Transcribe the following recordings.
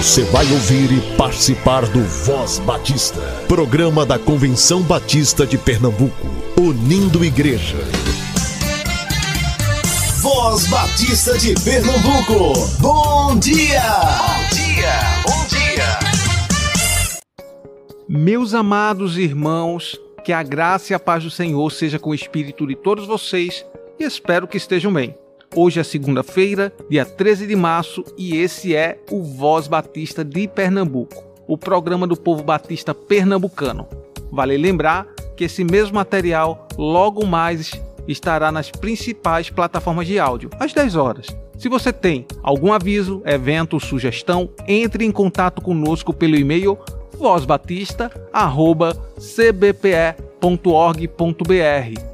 Você vai ouvir e participar do Voz Batista, programa da Convenção Batista de Pernambuco, unindo igreja. Voz Batista de Pernambuco, bom dia! Bom dia, bom dia! Meus amados irmãos, que a graça e a paz do Senhor seja com o espírito de todos vocês e espero que estejam bem. Hoje é segunda-feira, dia 13 de março, e esse é o Voz Batista de Pernambuco, o programa do povo batista pernambucano. Vale lembrar que esse mesmo material logo mais estará nas principais plataformas de áudio, às 10 horas. Se você tem algum aviso, evento sugestão, entre em contato conosco pelo e-mail vozbatista@cbpe.org.br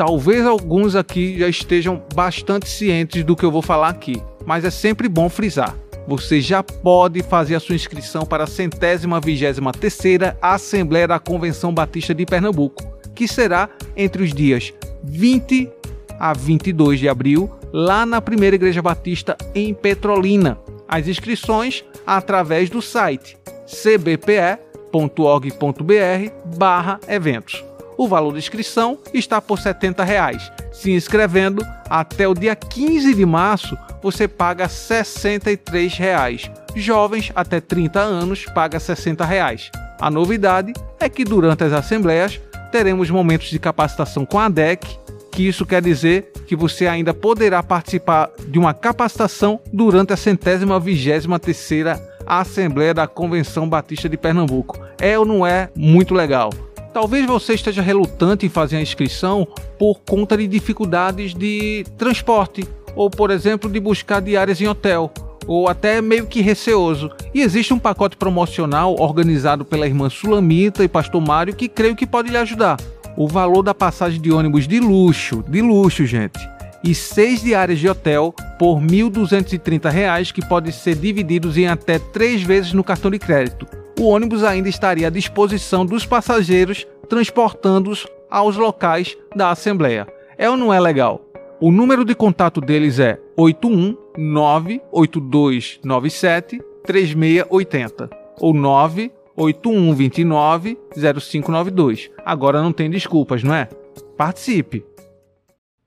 Talvez alguns aqui já estejam bastante cientes do que eu vou falar aqui, mas é sempre bom frisar. Você já pode fazer a sua inscrição para a centésima vigésima terceira Assembleia da Convenção Batista de Pernambuco, que será entre os dias 20 a 22 de abril, lá na Primeira Igreja Batista em Petrolina. As inscrições através do site cbpe.org.br/eventos. O valor da inscrição está por 70 reais. Se inscrevendo até o dia 15 de março, você paga 63 reais. Jovens até 30 anos paga 60 reais. A novidade é que durante as assembleias teremos momentos de capacitação com a DEC, que isso quer dizer que você ainda poderá participar de uma capacitação durante a centésima vigésima terceira Assembleia da Convenção Batista de Pernambuco. É ou não é muito legal? Talvez você esteja relutante em fazer a inscrição por conta de dificuldades de transporte, ou por exemplo, de buscar diárias em hotel, ou até meio que receoso. E existe um pacote promocional organizado pela irmã Sulamita e pastor Mário que creio que pode lhe ajudar. O valor da passagem de ônibus de luxo, de luxo, gente, e seis diárias de hotel por R$ 1.230, que podem ser divididos em até três vezes no cartão de crédito o ônibus ainda estaria à disposição dos passageiros, transportando-os aos locais da Assembleia. É ou não é legal? O número de contato deles é 8198297 3680 ou 98129 0592. Agora não tem desculpas, não é? Participe!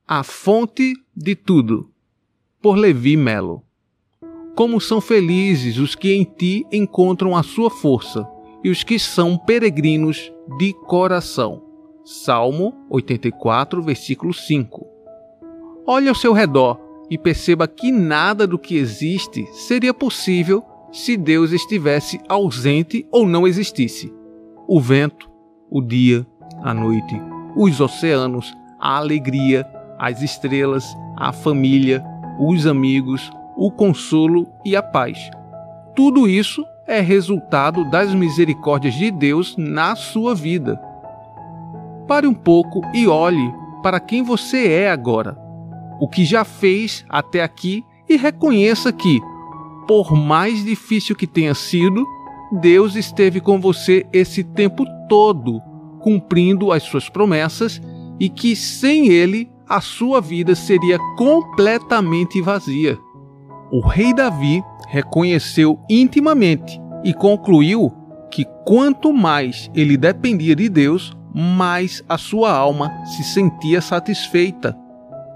A Fonte de Tudo, por Levi Melo. Como são felizes os que em ti encontram a sua força e os que são peregrinos de coração. Salmo 84, versículo 5. Olhe ao seu redor e perceba que nada do que existe seria possível se Deus estivesse ausente ou não existisse. O vento, o dia, a noite, os oceanos, a alegria, as estrelas, a família, os amigos, o consolo e a paz. Tudo isso é resultado das misericórdias de Deus na sua vida. Pare um pouco e olhe para quem você é agora, o que já fez até aqui e reconheça que, por mais difícil que tenha sido, Deus esteve com você esse tempo todo, cumprindo as suas promessas e que sem Ele a sua vida seria completamente vazia o rei Davi reconheceu intimamente e concluiu que quanto mais ele dependia de Deus, mais a sua alma se sentia satisfeita.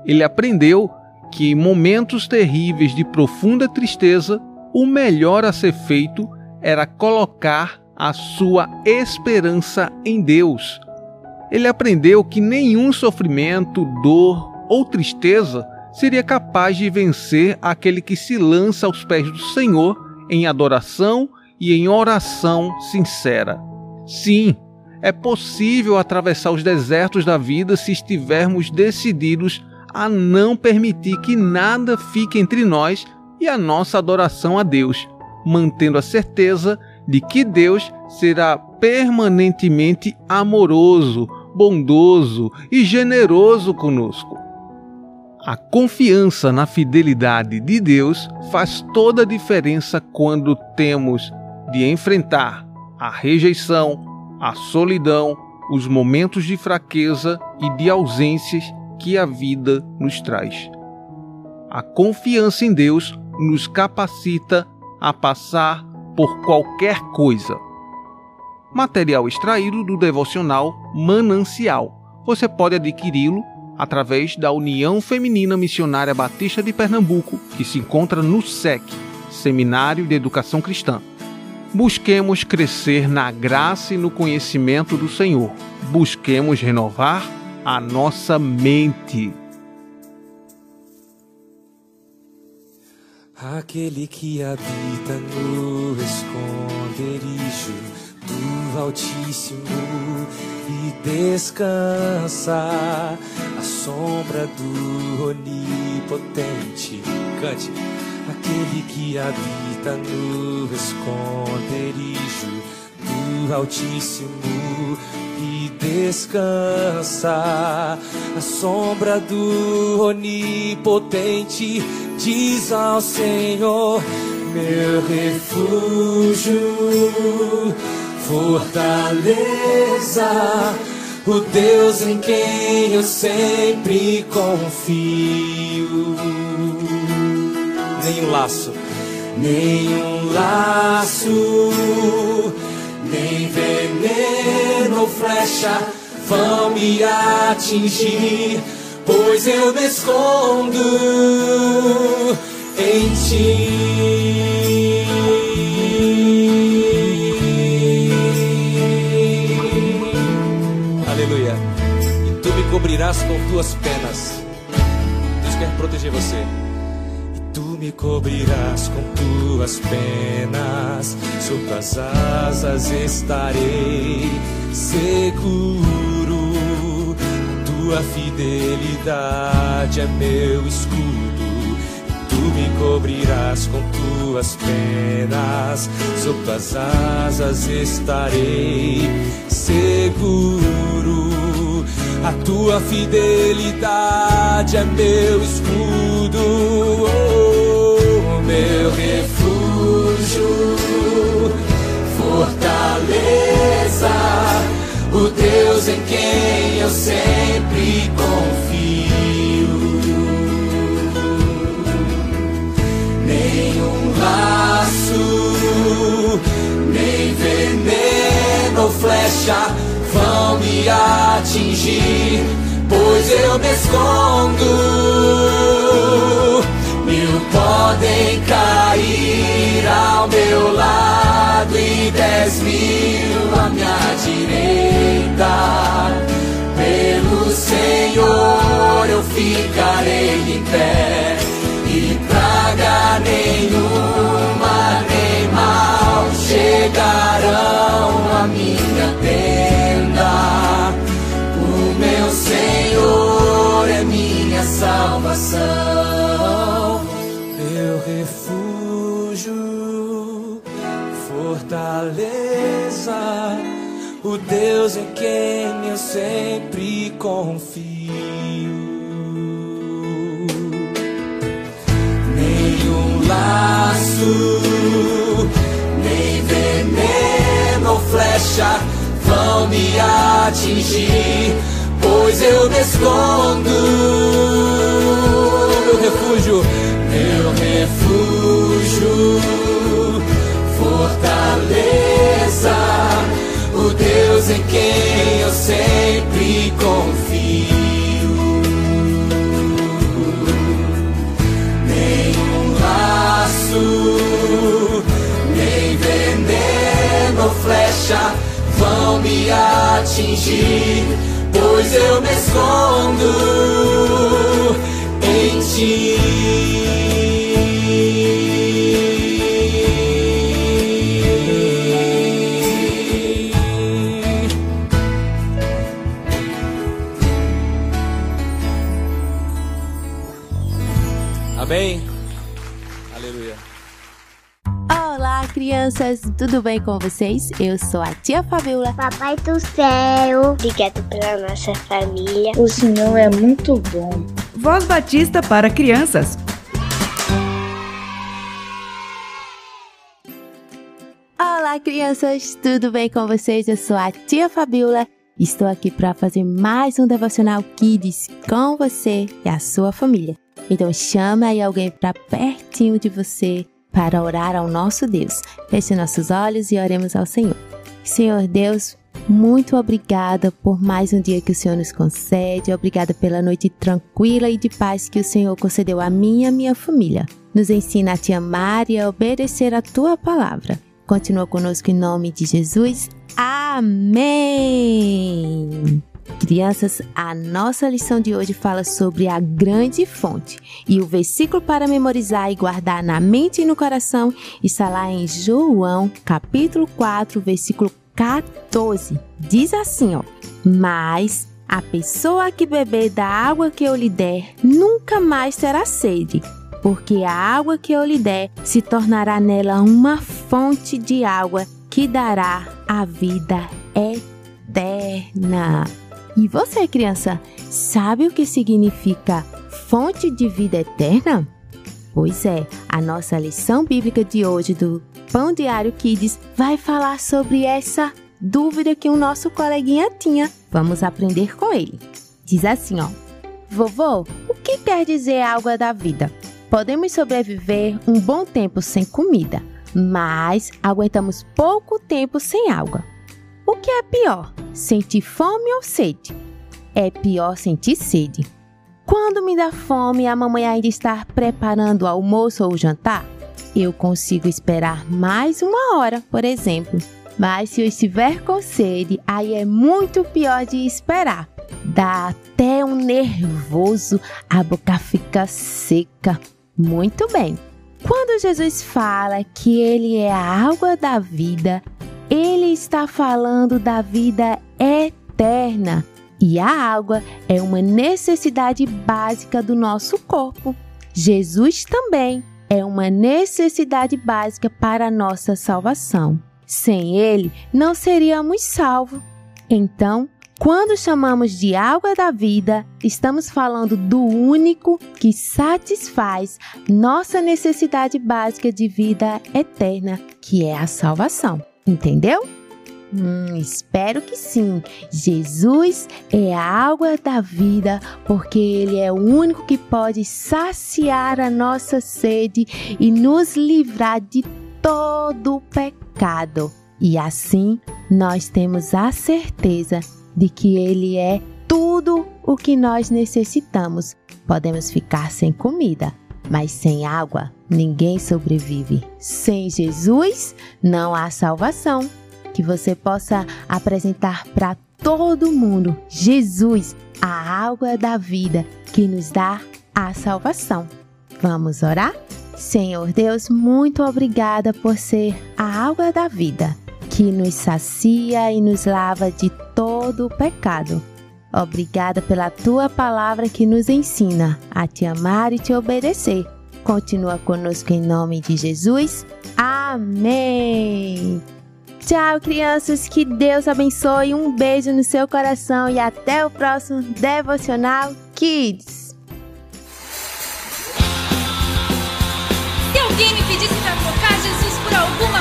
Ele aprendeu que em momentos terríveis de profunda tristeza, o melhor a ser feito era colocar a sua esperança em Deus. Ele aprendeu que nenhum sofrimento, dor ou tristeza seria capaz de vencer aquele que se lança aos pés do Senhor em adoração e em oração sincera. Sim, é possível atravessar os desertos da vida se estivermos decididos a não permitir que nada fique entre nós e a nossa adoração a Deus, mantendo a certeza de que Deus será permanentemente amoroso, bondoso e generoso conosco. A confiança na fidelidade de Deus faz toda a diferença quando temos de enfrentar a rejeição, a solidão, os momentos de fraqueza e de ausências que a vida nos traz. A confiança em Deus nos capacita a passar por qualquer coisa. Material extraído do devocional Manancial. Você pode adquiri-lo através da União Feminina Missionária Batista de Pernambuco, que se encontra no SEC, Seminário de Educação Cristã. Busquemos crescer na graça e no conhecimento do Senhor. Busquemos renovar a nossa mente. Aquele que habita no esconderijo do Altíssimo descansa à sombra do Onipotente. Cante. Aquele que habita no esconderijo do Altíssimo e descansa à sombra do Onipotente diz ao Senhor, meu refúgio, fortaleza, o Deus em quem eu sempre confio. Nenhum laço, nenhum laço, nem veneno ou flecha vão me atingir pois eu me escondo em ti. Cobrirás com tuas penas. Deus quer proteger você. E tu me cobrirás com tuas penas. Sob tuas asas estarei seguro tua fidelidade é meu escudo. Tu me cobrirás com tuas penas, sob tuas asas estarei seguro. A tua fidelidade é meu escudo, oh, meu refúgio, fortaleza o Deus em quem eu sempre confio. Nenhum laço, nem veneno ou flecha atingir, pois eu me escondo. Mil podem cair ao meu lado e dez mil à minha direita. Pelo Senhor eu ficarei em pé e praga nenhuma nem mal chegarão à minha tenda. Salvação, meu refúgio, fortaleza, o Deus em quem eu sempre confio. Nenhum laço, nem veneno ou flecha vão me atingir, pois eu me escondo. Meu refúgio, meu refúgio, fortaleza, o Deus em quem eu sempre confio. Nenhum laço, nem veneno flecha vão me atingir, pois eu me escondo em ti. Crianças, tudo bem com vocês? Eu sou a tia Fabiola. Papai do céu, obrigado pela nossa família. O Senhor é muito bom. Voz Batista para crianças. Olá, crianças, tudo bem com vocês? Eu sou a tia Fabiola. Estou aqui para fazer mais um devocional Kids com você e a sua família. Então chama aí alguém para pertinho de você para orar ao nosso Deus. Feche nossos olhos e oremos ao Senhor. Senhor Deus, muito obrigada por mais um dia que o Senhor nos concede. Obrigada pela noite tranquila e de paz que o Senhor concedeu a mim e a minha família. Nos ensina a te amar e a obedecer a tua palavra. Continua conosco em nome de Jesus. Amém. Crianças, a nossa lição de hoje fala sobre a grande fonte e o versículo para memorizar e guardar na mente e no coração está lá em João, capítulo 4, versículo 14. Diz assim, ó: "Mas a pessoa que beber da água que eu lhe der nunca mais terá sede, porque a água que eu lhe der se tornará nela uma fonte de água que dará a vida eterna." E você, criança, sabe o que significa fonte de vida eterna? Pois é, a nossa lição bíblica de hoje do Pão Diário Kids vai falar sobre essa dúvida que o nosso coleguinha tinha. Vamos aprender com ele. Diz assim, ó: Vovô, o que quer dizer água da vida? Podemos sobreviver um bom tempo sem comida, mas aguentamos pouco tempo sem água. O que é pior, sentir fome ou sede? É pior sentir sede. Quando me dá fome a mamãe ainda está preparando o almoço ou o jantar, eu consigo esperar mais uma hora, por exemplo. Mas se eu estiver com sede, aí é muito pior de esperar. Dá até um nervoso, a boca fica seca. Muito bem. Quando Jesus fala que Ele é a água da vida, ele está falando da vida eterna. E a água é uma necessidade básica do nosso corpo. Jesus também é uma necessidade básica para a nossa salvação. Sem ele, não seríamos salvos. Então, quando chamamos de água da vida, estamos falando do único que satisfaz nossa necessidade básica de vida eterna, que é a salvação. Entendeu? Hum, espero que sim. Jesus é a água da vida, porque Ele é o único que pode saciar a nossa sede e nos livrar de todo o pecado. E assim nós temos a certeza de que Ele é tudo o que nós necessitamos. Podemos ficar sem comida, mas sem água ninguém sobrevive. Sem Jesus não há salvação. Que você possa apresentar para todo mundo Jesus, a água da vida que nos dá a salvação. Vamos orar? Senhor Deus, muito obrigada por ser a água da vida que nos sacia e nos lava de todo o pecado. Obrigada pela tua palavra que nos ensina a te amar e te obedecer. Continua conosco em nome de Jesus. Amém. Tchau, crianças. Que Deus abençoe. Um beijo no seu coração e até o próximo Devocional Kids. Se alguém me pedisse para trocar Jesus por alguma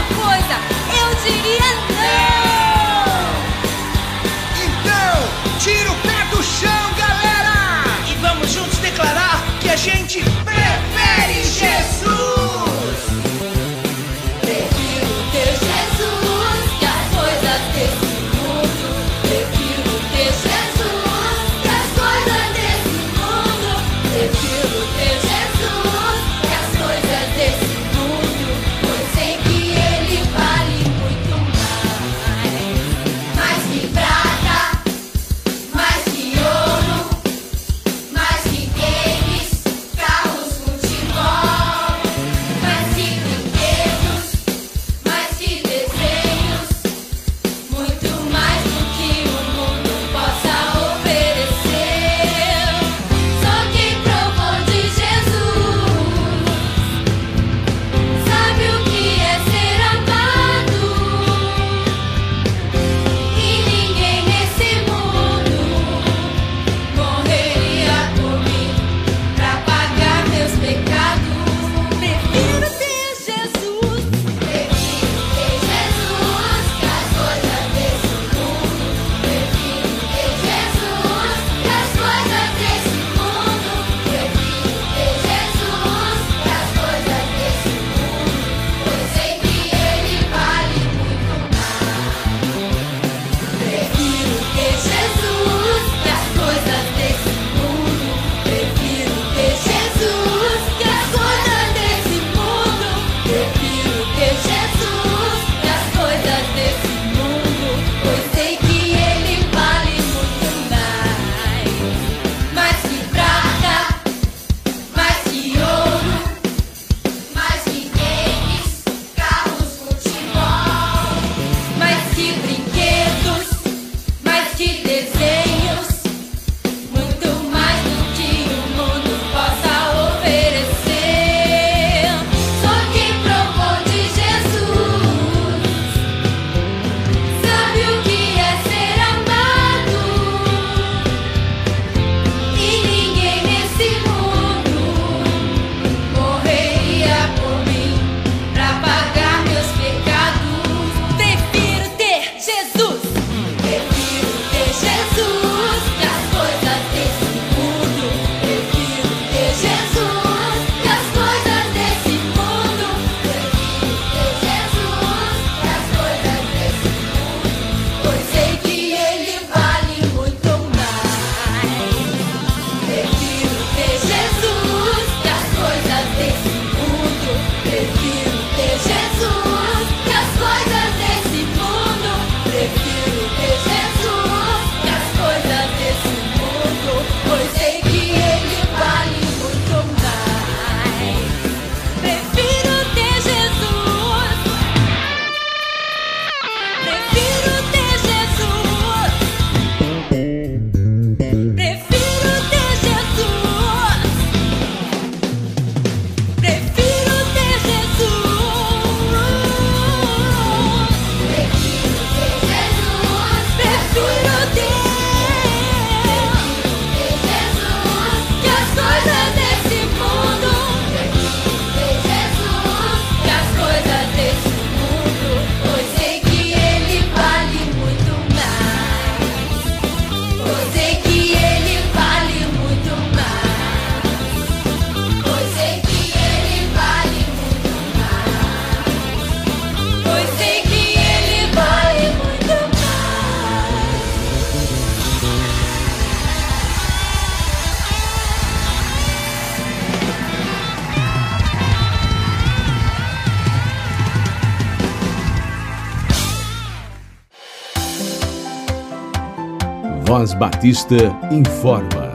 Voz Batista informa.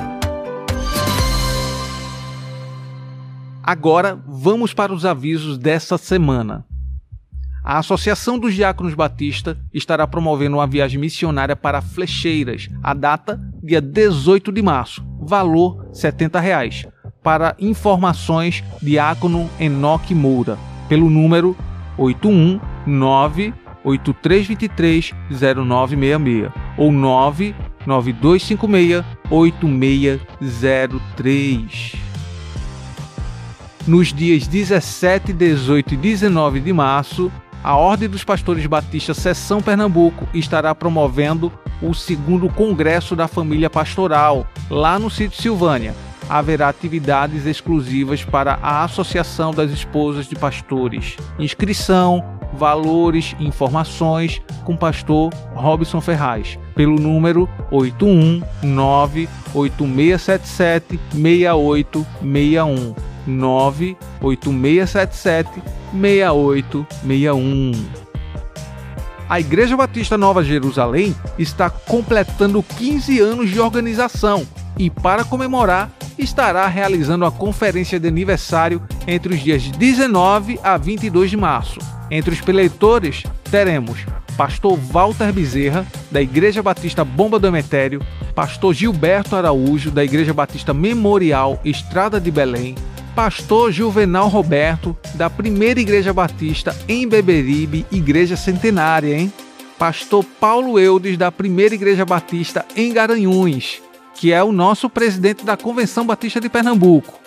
Agora vamos para os avisos dessa semana. A Associação dos Diáconos Batista estará promovendo uma viagem missionária para Flecheiras, a data dia 18 de março, valor 70 reais. Para informações, Diácono Enoque Moura, pelo número 819 8323 0966 ou 99256 8603. Nos dias 17, 18 e 19 de março, a Ordem dos Pastores Batistas Seção Pernambuco estará promovendo o segundo Congresso da Família Pastoral, lá no sítio Silvânia. Haverá atividades exclusivas para a Associação das Esposas de Pastores. Inscrição, valores e informações com o pastor Robson Ferraz, pelo número 819 8677 6861 98677 6861. A Igreja Batista Nova Jerusalém está completando 15 anos de organização e, para comemorar, estará realizando a conferência de aniversário entre os dias 19 a 22 de março. Entre os preleitores, teremos Pastor Walter Bezerra, da Igreja Batista Bomba do Emetério, Pastor Gilberto Araújo, da Igreja Batista Memorial Estrada de Belém, Pastor Juvenal Roberto, da Primeira Igreja Batista em Beberibe, Igreja Centenária, hein? Pastor Paulo Eudes, da Primeira Igreja Batista em Garanhuns, que é o nosso presidente da Convenção Batista de Pernambuco.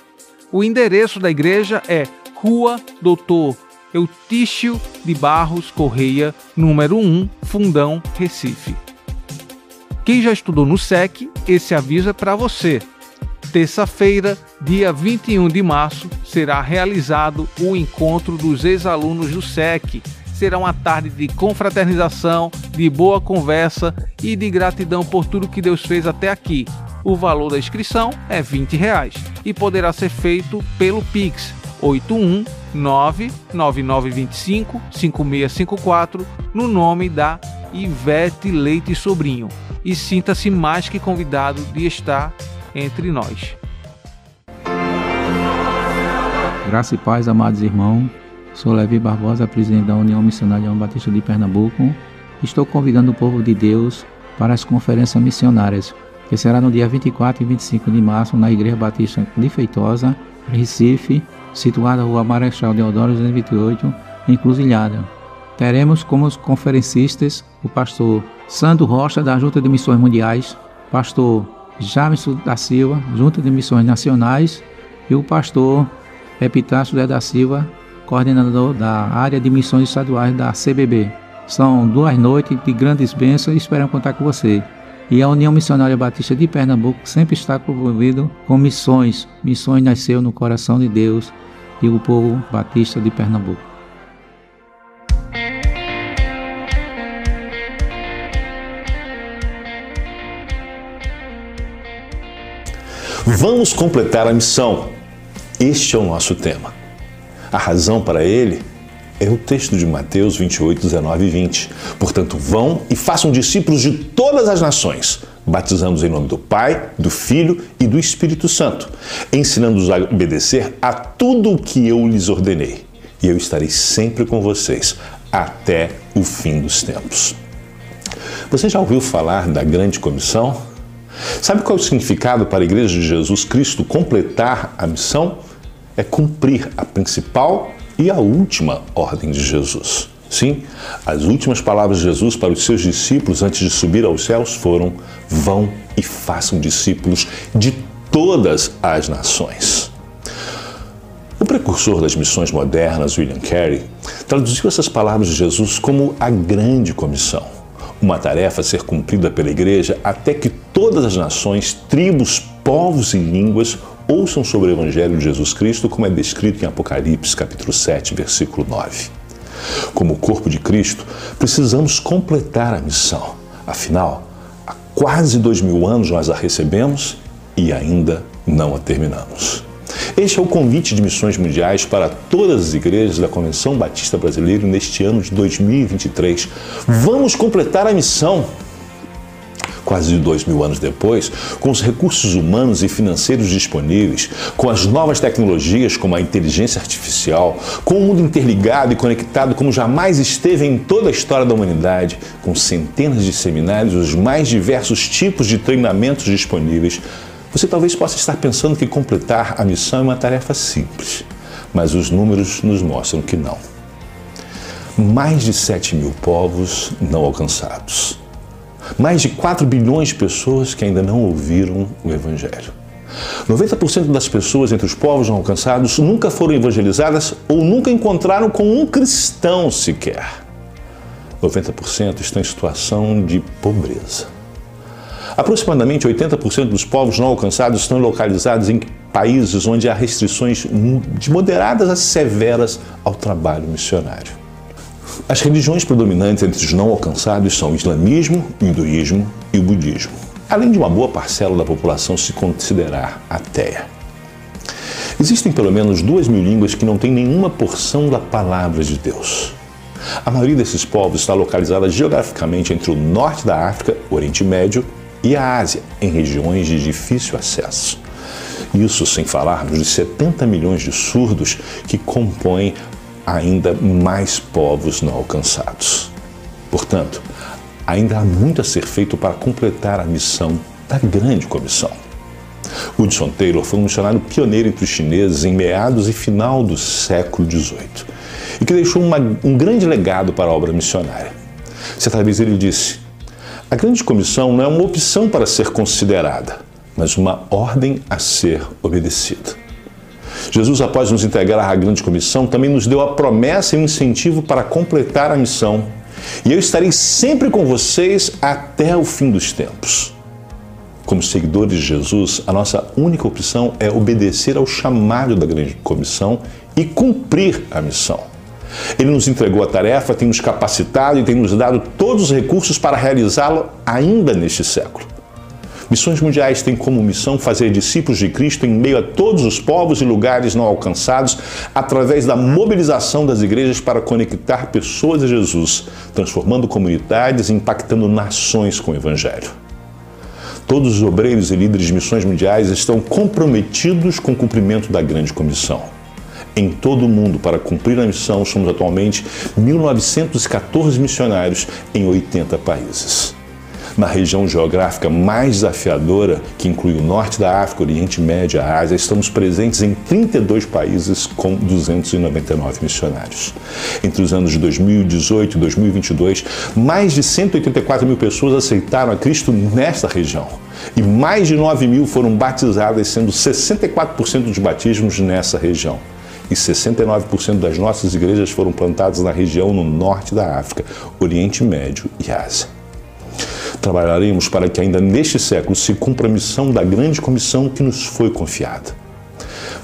O endereço da igreja é Rua Doutor Eutício de Barros Correia, número 1, Fundão, Recife. Quem já estudou no SEC, esse aviso é para você. Terça-feira, dia 21 de março, será realizado o encontro dos ex-alunos do SEC. Será uma tarde de confraternização, de boa conversa e de gratidão por tudo que Deus fez até aqui. O valor da inscrição é 20 reais e poderá ser feito pelo Pix 81999255654 no nome da Ivete Leite Sobrinho. E sinta-se mais que convidado de estar entre nós. Graça e paz, amados irmãos. Sou Levi Barbosa, presidente da União Missionária João Batista de Pernambuco. Estou convidando o povo de Deus para as conferências missionárias, que será no dia 24 e 25 de março na Igreja Batista de Feitosa, Recife, situada na Rua Marechal Deodoro 228, em Cruzilhada. Teremos como conferencistas o pastor Sandro Rocha, da Junta de Missões Mundiais, pastor Jamison da Silva, Junta de Missões Nacionais, e o pastor Epitácio da Silva, coordenador da área de missões estaduais da CBB. São duas noites de grandes bênçãos e esperamos contar com você. E a União Missionária Batista de Pernambuco sempre está envolvido com missões. Missões nasceu no coração de Deus e o povo batista de Pernambuco. Vamos completar a missão. Este é o nosso tema. A razão para ele é o texto de Mateus 28, 19 e 20. Portanto, vão e façam discípulos de todas as nações, batizando-os em nome do Pai, do Filho e do Espírito Santo, ensinando-os a obedecer a tudo o que eu lhes ordenei. E eu estarei sempre com vocês até o fim dos tempos. Você já ouviu falar da grande comissão? Sabe qual é o significado para a Igreja de Jesus Cristo completar a missão? É cumprir a principal e a última ordem de Jesus. Sim, as últimas palavras de Jesus para os seus discípulos antes de subir aos céus foram: vão e façam discípulos de todas as nações. O precursor das missões modernas, William Carey, traduziu essas palavras de Jesus como a grande comissão, uma tarefa a ser cumprida pela igreja até que todas as nações, tribos, povos e línguas ouçam sobre o Evangelho de Jesus Cristo, como é descrito em Apocalipse, capítulo 7, versículo 9. Como corpo de Cristo, precisamos completar a missão. Afinal, há quase dois mil anos nós a recebemos e ainda não a terminamos. Este é o convite de missões mundiais para todas as igrejas da Convenção Batista Brasileira neste ano de 2023. Vamos completar a missão. Quase dois mil anos depois, com os recursos humanos e financeiros disponíveis, com as novas tecnologias como a inteligência artificial, com o mundo interligado e conectado como jamais esteve em toda a história da humanidade, com centenas de seminários, os mais diversos tipos de treinamentos disponíveis, você talvez possa estar pensando que completar a missão é uma tarefa simples, mas os números nos mostram que não. Mais de 7 mil povos não alcançados mais de 4 bilhões de pessoas que ainda não ouviram o Evangelho. 90% das pessoas entre os povos não alcançados nunca foram evangelizadas ou nunca encontraram com um cristão sequer. 90% estão em situação de pobreza. Aproximadamente 80% dos povos não alcançados estão localizados em países onde há restrições de moderadas a severas ao trabalho missionário. As religiões predominantes entre os não alcançados são o islamismo, o hinduísmo e o budismo, além de uma boa parcela da população se considerar ateia. Existem pelo menos duas mil línguas que não têm nenhuma porção da palavra de Deus. A maioria desses povos está localizada geograficamente entre o norte da África, o Oriente Médio e a Ásia, em regiões de difícil acesso. Isso sem falarmos de 70 milhões de surdos que compõem ainda mais povos não alcançados. Portanto, ainda há muito a ser feito para completar a missão da grande comissão. Hudson Taylor foi um missionário pioneiro entre os chineses em meados e final do século XVIII e que deixou uma, um grande legado para a obra missionária. Certa vez ele disse: A grande comissão não é uma opção para ser considerada, mas uma ordem a ser obedecida. Jesus, após nos integrar à grande comissão, também nos deu a promessa e o um incentivo para completar a missão. E eu estarei sempre com vocês até o fim dos tempos. Como seguidores de Jesus, a nossa única opção é obedecer ao chamado da grande comissão e cumprir a missão. Ele nos entregou a tarefa, tem nos capacitado e tem nos dado todos os recursos para realizá-lo ainda neste século. Missões Mundiais têm como missão fazer discípulos de Cristo em meio a todos os povos e lugares não alcançados, através da mobilização das igrejas para conectar pessoas a Jesus, transformando comunidades e impactando nações com o Evangelho. Todos os obreiros e líderes de missões mundiais estão comprometidos com o cumprimento da grande comissão. Em todo o mundo, para cumprir a missão, somos atualmente 1.914 missionários em 80 países na região geográfica mais desafiadora, que inclui o norte da África, Oriente Médio e a Ásia, estamos presentes em 32 países com 299 missionários. Entre os anos de 2018 e 2022, mais de 184 mil pessoas aceitaram a Cristo nesta região. E mais de 9 mil foram batizadas, sendo 64% dos batismos nessa região e 69% das nossas igrejas foram plantadas na região no norte da África, Oriente Médio e Ásia. Trabalharemos para que ainda neste século se cumpra a missão da grande comissão que nos foi confiada.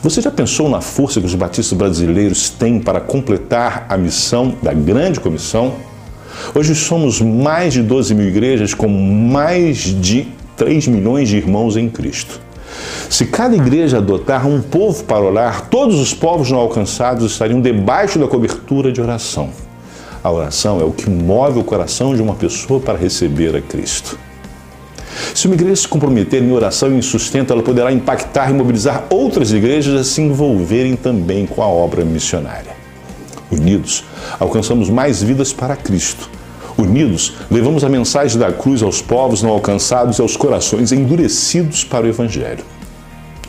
Você já pensou na força que os batistas brasileiros têm para completar a missão da grande comissão? Hoje somos mais de 12 mil igrejas com mais de 3 milhões de irmãos em Cristo. Se cada igreja adotar um povo para orar, todos os povos não alcançados estariam debaixo da cobertura de oração. A oração é o que move o coração de uma pessoa para receber a Cristo. Se uma igreja se comprometer em oração e em sustento, ela poderá impactar e mobilizar outras igrejas a se envolverem também com a obra missionária. Unidos, alcançamos mais vidas para Cristo. Unidos, levamos a mensagem da cruz aos povos não alcançados e aos corações endurecidos para o Evangelho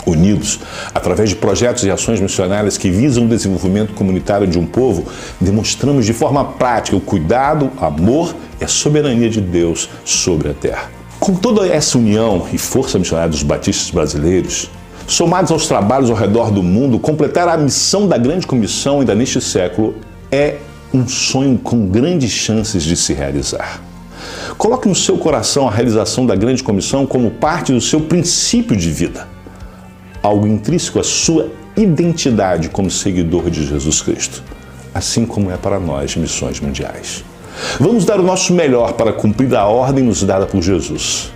unidos, através de projetos e ações missionárias que visam o desenvolvimento comunitário de um povo, demonstramos de forma prática o cuidado, amor e a soberania de Deus sobre a terra. Com toda essa união e força missionária dos batistas brasileiros, somados aos trabalhos ao redor do mundo, completar a missão da grande comissão ainda neste século é um sonho com grandes chances de se realizar. Coloque no seu coração a realização da grande comissão como parte do seu princípio de vida algo intrínseco à sua identidade como seguidor de Jesus Cristo, assim como é para nós missões mundiais. Vamos dar o nosso melhor para cumprir a ordem nos dada por Jesus.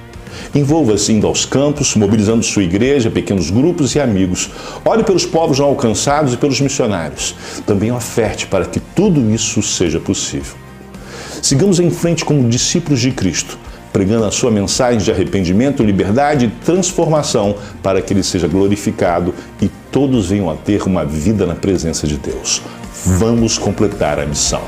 Envolva-se indo aos campos, mobilizando sua igreja, pequenos grupos e amigos. Ore pelos povos não alcançados e pelos missionários. Também oferte para que tudo isso seja possível. Sigamos em frente como discípulos de Cristo, pregando a sua mensagem de arrependimento, liberdade e transformação para que ele seja glorificado e todos venham a ter uma vida na presença de Deus. Vamos completar a missão.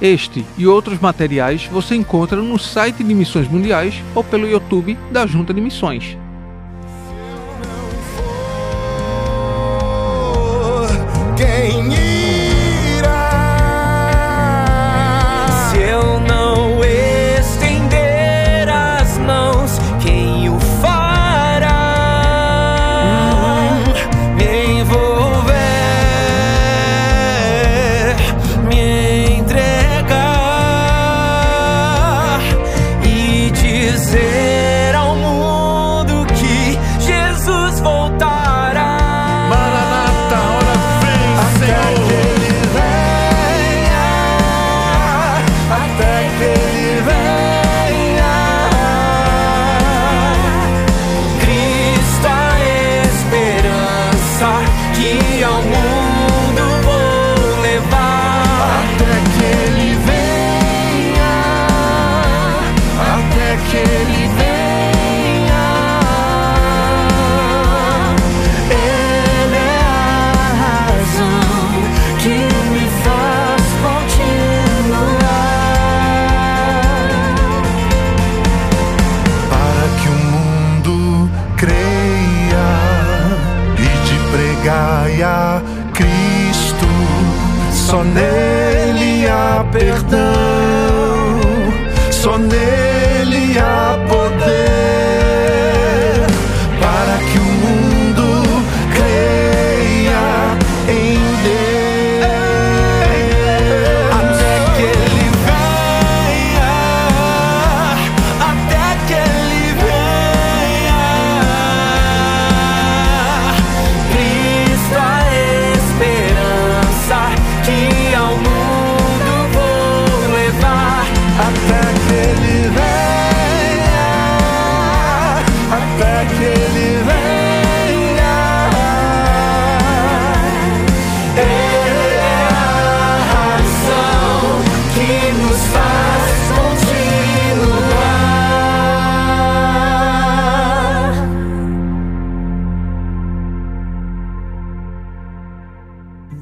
Este e outros materiais você encontra no site de Missões Mundiais ou pelo YouTube da Junta de Missões.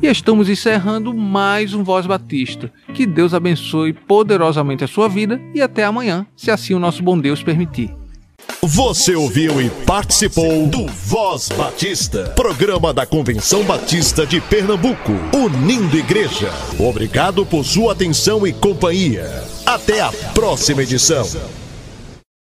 E estamos encerrando mais um Voz Batista. Que Deus abençoe poderosamente a sua vida e até amanhã, se assim o nosso bom Deus permitir. Você ouviu e participou do Voz Batista, programa da Convenção Batista de Pernambuco, unindo igreja. Obrigado por sua atenção e companhia. Até a próxima edição.